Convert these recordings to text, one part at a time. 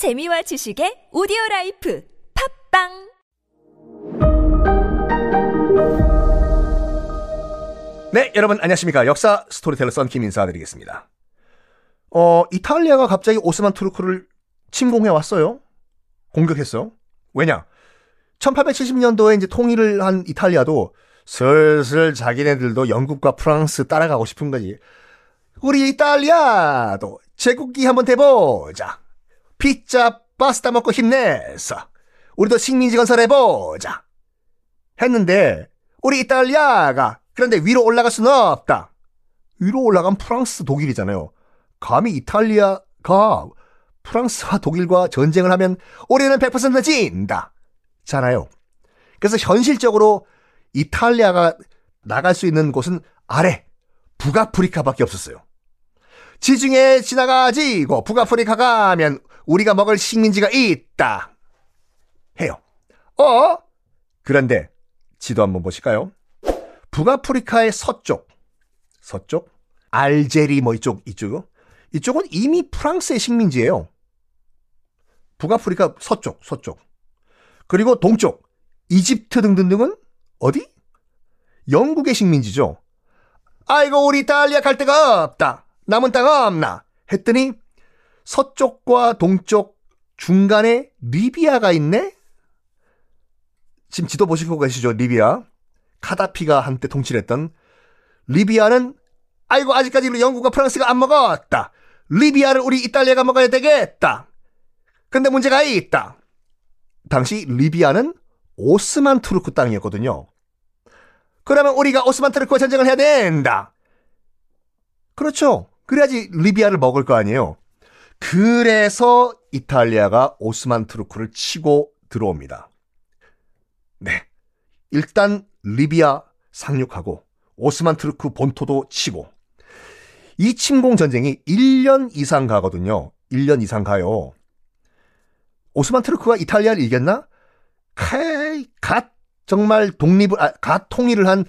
재미와 지식의 오디오 life 팟빵 네, 여러분 안녕하십니까. 역사 스토리텔러 썬킴 인사드리겠습니다. 어, 이탈리아가 갑자기 오스만 투르크를 침공해 왔어요. 공격했어. 왜냐? 1870년도에 이제 통일을 한 이탈리아도 슬슬 자기네들도 영국과 프랑스 따라가고 싶은 거지. 우리 이탈리아도 제국기 한번 돼보자. 피자, 파스타 먹고 힘내서. 우리도 식민지 건설해보자. 했는데, 우리 이탈리아가 그런데 위로 올라갈 수는 없다. 위로 올라간 프랑스, 독일이잖아요. 감히 이탈리아가 프랑스와 독일과 전쟁을 하면 우리는 100% 진다. 잖아요. 그래서 현실적으로 이탈리아가 나갈 수 있는 곳은 아래 북아프리카밖에 없었어요. 지중해 지나가지고 북아프리카 가면 우리가 먹을 식민지가 있다. 해요. 어? 그런데 지도 한번 보실까요? 북아프리카의 서쪽, 서쪽, 알제리 뭐 이쪽 이쪽 이쪽은 이미 프랑스의 식민지예요. 북아프리카 서쪽, 서쪽. 그리고 동쪽, 이집트 등등등은 어디? 영국의 식민지죠. 아이고 우리 이탈리아 갈 데가 없다. 남은 땅 없나? 했더니 서쪽과 동쪽 중간에 리비아가 있네? 지금 지도 보시고 계시죠? 리비아. 카다피가 한때 통치했던 리비아는 아이고 아직까지 영국과 프랑스가 안 먹었다. 리비아를 우리 이탈리아가 먹어야 되겠다. 근데 문제가 있다. 당시 리비아는 오스만 투르크 땅이었거든요. 그러면 우리가 오스만 투르크와 전쟁을 해야 된다. 그렇죠. 그래야지 리비아를 먹을 거 아니에요. 그래서 이탈리아가 오스만 투르크를 치고 들어옵니다. 네. 일단 리비아 상륙하고 오스만 투르크 본토도 치고 이 침공 전쟁이 1년 이상 가거든요. 1년 이상 가요. 오스만 투르크가 이탈리아를 이겼나? 카이, 갓 정말 독립을, 아, 갓 통일을 한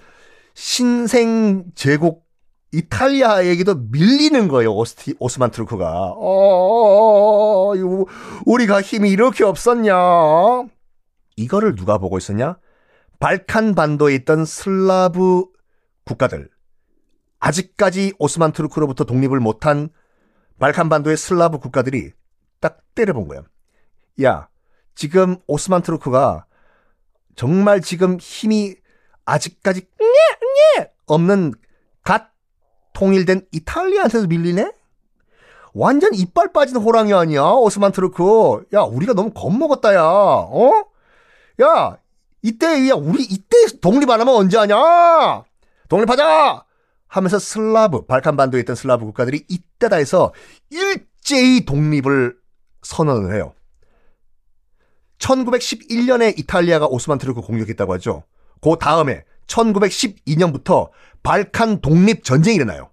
신생 제국 이탈리아에게도 밀리는 거예요. 오스티, 오스만 투르크가. 어, 어, 어, 어, 우리가 힘이 이렇게 없었냐? 이거를 누가 보고 있었냐? 발칸 반도에 있던 슬라브 국가들. 아직까지 오스만 투르크로부터 독립을 못한 발칸 반도의 슬라브 국가들이 딱 때려본 거예요. 야, 지금 오스만 투르크가 정말 지금 힘이 아직까지 없는 갓 통일된 이탈리아한테서 밀리네? 완전 이빨 빠진 호랑이 아니야, 오스만 트루크. 야, 우리가 너무 겁먹었다, 야. 어? 야, 이때, 야, 우리 이때 독립 안 하면 언제 하냐? 독립하자! 하면서 슬라브, 발칸반도에 있던 슬라브 국가들이 이때다 해서 일제히 독립을 선언을 해요. 1911년에 이탈리아가 오스만 트루크 공격했다고 하죠. 그 다음에 1912년부터 발칸 독립 전쟁이 일어나요.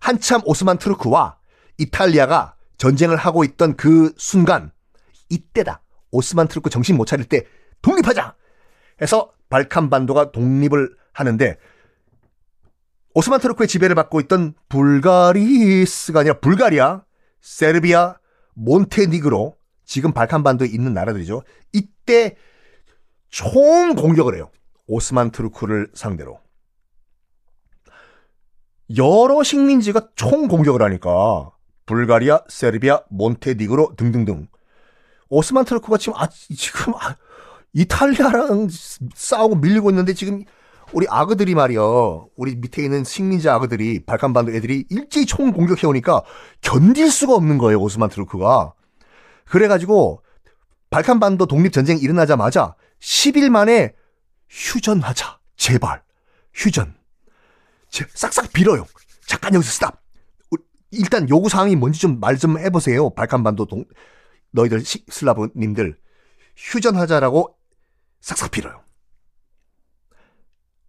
한참 오스만 트루크와 이탈리아가 전쟁을 하고 있던 그 순간 이때다. 오스만 트루크 정신 못 차릴 때 독립하자. 해서 발칸 반도가 독립을 하는데 오스만 트루크의 지배를 받고 있던 불가리스가 아니라 불가리아, 세르비아, 몬테네그로 지금 발칸 반도에 있는 나라들이죠. 이때 총 공격을 해요. 오스만 트루크를 상대로. 여러 식민지가 총 공격을 하니까 불가리아, 세르비아, 몬테니그로 등등등. 오스만 트루크가 지금 아 지금 아, 이탈리아랑 싸우고 밀리고 있는데 지금 우리 아그들이 말이요. 우리 밑에 있는 식민지 아그들이 발칸반도 애들이 일제히 총 공격해 오니까 견딜 수가 없는 거예요. 오스만 트루크가. 그래 가지고 발칸반도 독립 전쟁이 일어나자마자 10일 만에 휴전하자. 제발. 휴전. 싹싹 빌어요. 잠깐 여기서 스탑. 일단 요구 사항이 뭔지 좀 말 좀 해보세요. 발칸반도 동 너희들 시, 슬라브님들 휴전하자라고 싹싹 빌어요.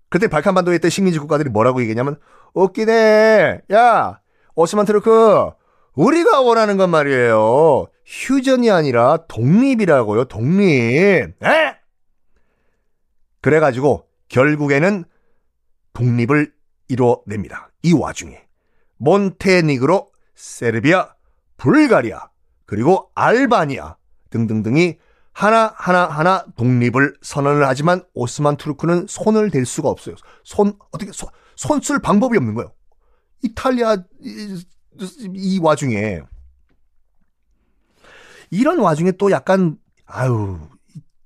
그때 발칸반도에 있던 식민지 국가들이 뭐라고 얘기했냐면 웃기네. 야 오스만 트루크 우리가 원하는 건 말이에요. 휴전이 아니라 독립이라고요. 독립. 에? 그래가지고 결국에는 독립을 이뤄냅니다. 이 와중에 몬테니그로, 세르비아, 불가리아, 그리고 알바니아 등등등이 하나 하나 하나 독립을 선언을 하지만 오스만 투르크는 손을 댈 수가 없어요. 손 어떻게 손, 손쓸 방법이 없는 거예요. 이탈리아 이, 이 와중에 이런 와중에 또 약간 아유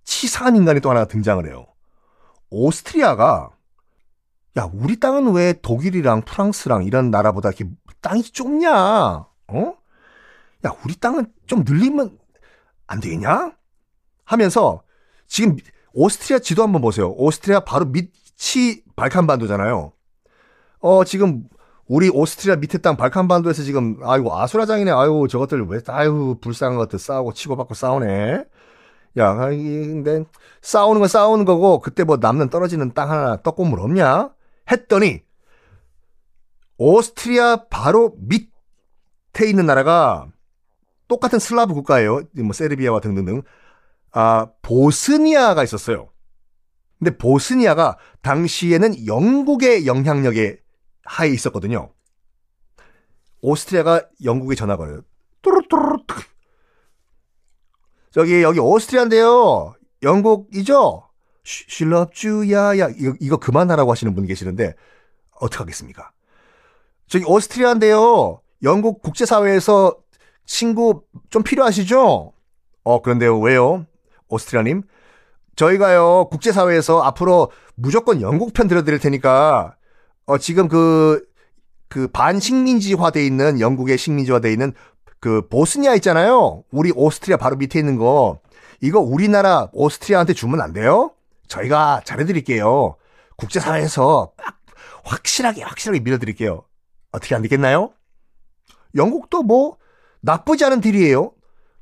치사한 인간이 또 하나 등장을 해요. 오스트리아가 야 우리 땅은 왜 독일이랑 프랑스랑 이런 나라보다 이렇게 땅이 좁냐? 어? 야 우리 땅은 좀 늘리면 안 되겠냐? 하면서 지금 오스트리아 지도 한번 보세요. 오스트리아 바로 밑이 발칸 반도잖아요. 어 지금 우리 오스트리아 밑에 땅 발칸 반도에서 지금 아이고 아수라장이네. 아유 저것들 왜 아유 불쌍한 것들 싸우고 치고받고 싸우네. 야, 근데 싸우는 건 싸우는 거고 그때 뭐 남는 떨어지는 땅 하나 떡고물 없냐? 했더니 오스트리아 바로 밑에 있는 나라가 똑같은 슬라브 국가예요. 뭐 세르비아와 등등등. 아, 보스니아가 있었어요. 근데 보스니아가 당시에는 영국의 영향력에 하에 있었거든요. 오스트리아가 영국에 전화 걸어요. 뚜루뚜루 저기 여기 오스트리아인데요. 영국이죠? 실럽주야야 이거, 이거 그만하라고 하시는 분 계시는데 어떻게 하겠습니까? 저기 오스트리아인데요. 영국 국제사회에서 친구 좀 필요하시죠? 어 그런데요 왜요? 오스트리아님 저희가요 국제사회에서 앞으로 무조건 영국 편 들어드릴 테니까 어 지금 그 그 반식민지화돼 있는 영국의 식민지화돼 있는 그 보스니아 있잖아요. 우리 오스트리아 바로 밑에 있는 거 이거 우리나라 오스트리아한테 주면 안 돼요? 저희가 잘해드릴게요. 국제사회에서 확실하게 확실하게 밀어드릴게요. 어떻게 안 되겠나요? 영국도 뭐 나쁘지 않은 딜이에요.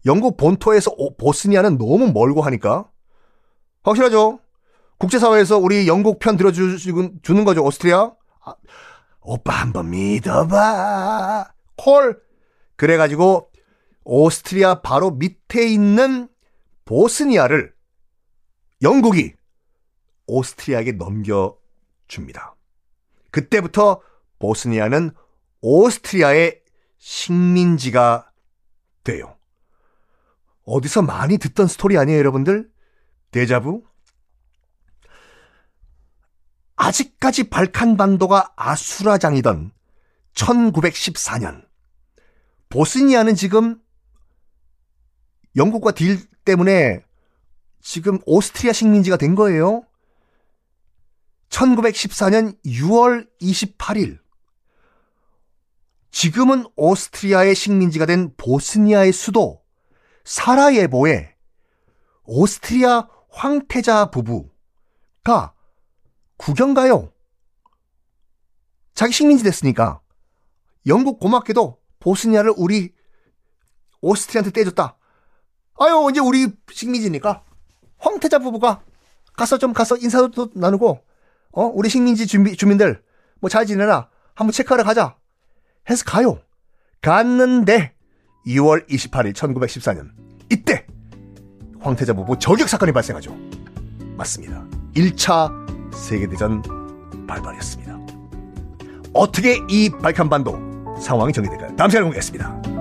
영국 본토에서 보스니아는 너무 멀고 하니까 확실하죠. 국제사회에서 우리 영국 편 들어주는 거죠. 오스트리아. 아, 오빠 한번 믿어봐. 콜. 그래가지고 오스트리아 바로 밑에 있는 보스니아를 영국이 오스트리아에게 넘겨줍니다. 그때부터 보스니아는 오스트리아의 식민지가 돼요. 어디서 많이 듣던 스토리 아니에요, 여러분들? 데자부? 아직까지 발칸 반도가 아수라장이던 1914년 보스니아는 지금 영국과 딜 때문에 지금 오스트리아 식민지가 된 거예요. 1914년 6월 28일. 지금은 오스트리아의 식민지가 된 보스니아의 수도 사라예보에 오스트리아 황태자 부부가 구경 가요. 자기 식민지 됐으니까. 영국 고맙게도 보스니아를 우리 오스트리아한테 떼줬다. 아유, 이제 우리 식민지니까 황태자 부부가 가서 좀 가서 인사도 나누고, 어, 우리 식민지 주민, 주민들 뭐 잘 지내나 한번 체크하러 가자. 해서 가요. 갔는데 2월 28일 1914년 이때 황태자 부부 저격 사건이 발생하죠. 맞습니다. 1차 세계대전 발발이었습니다. 어떻게 이 발칸반도 상황이 정리될까요? 다음 시간에 공개하겠습니다.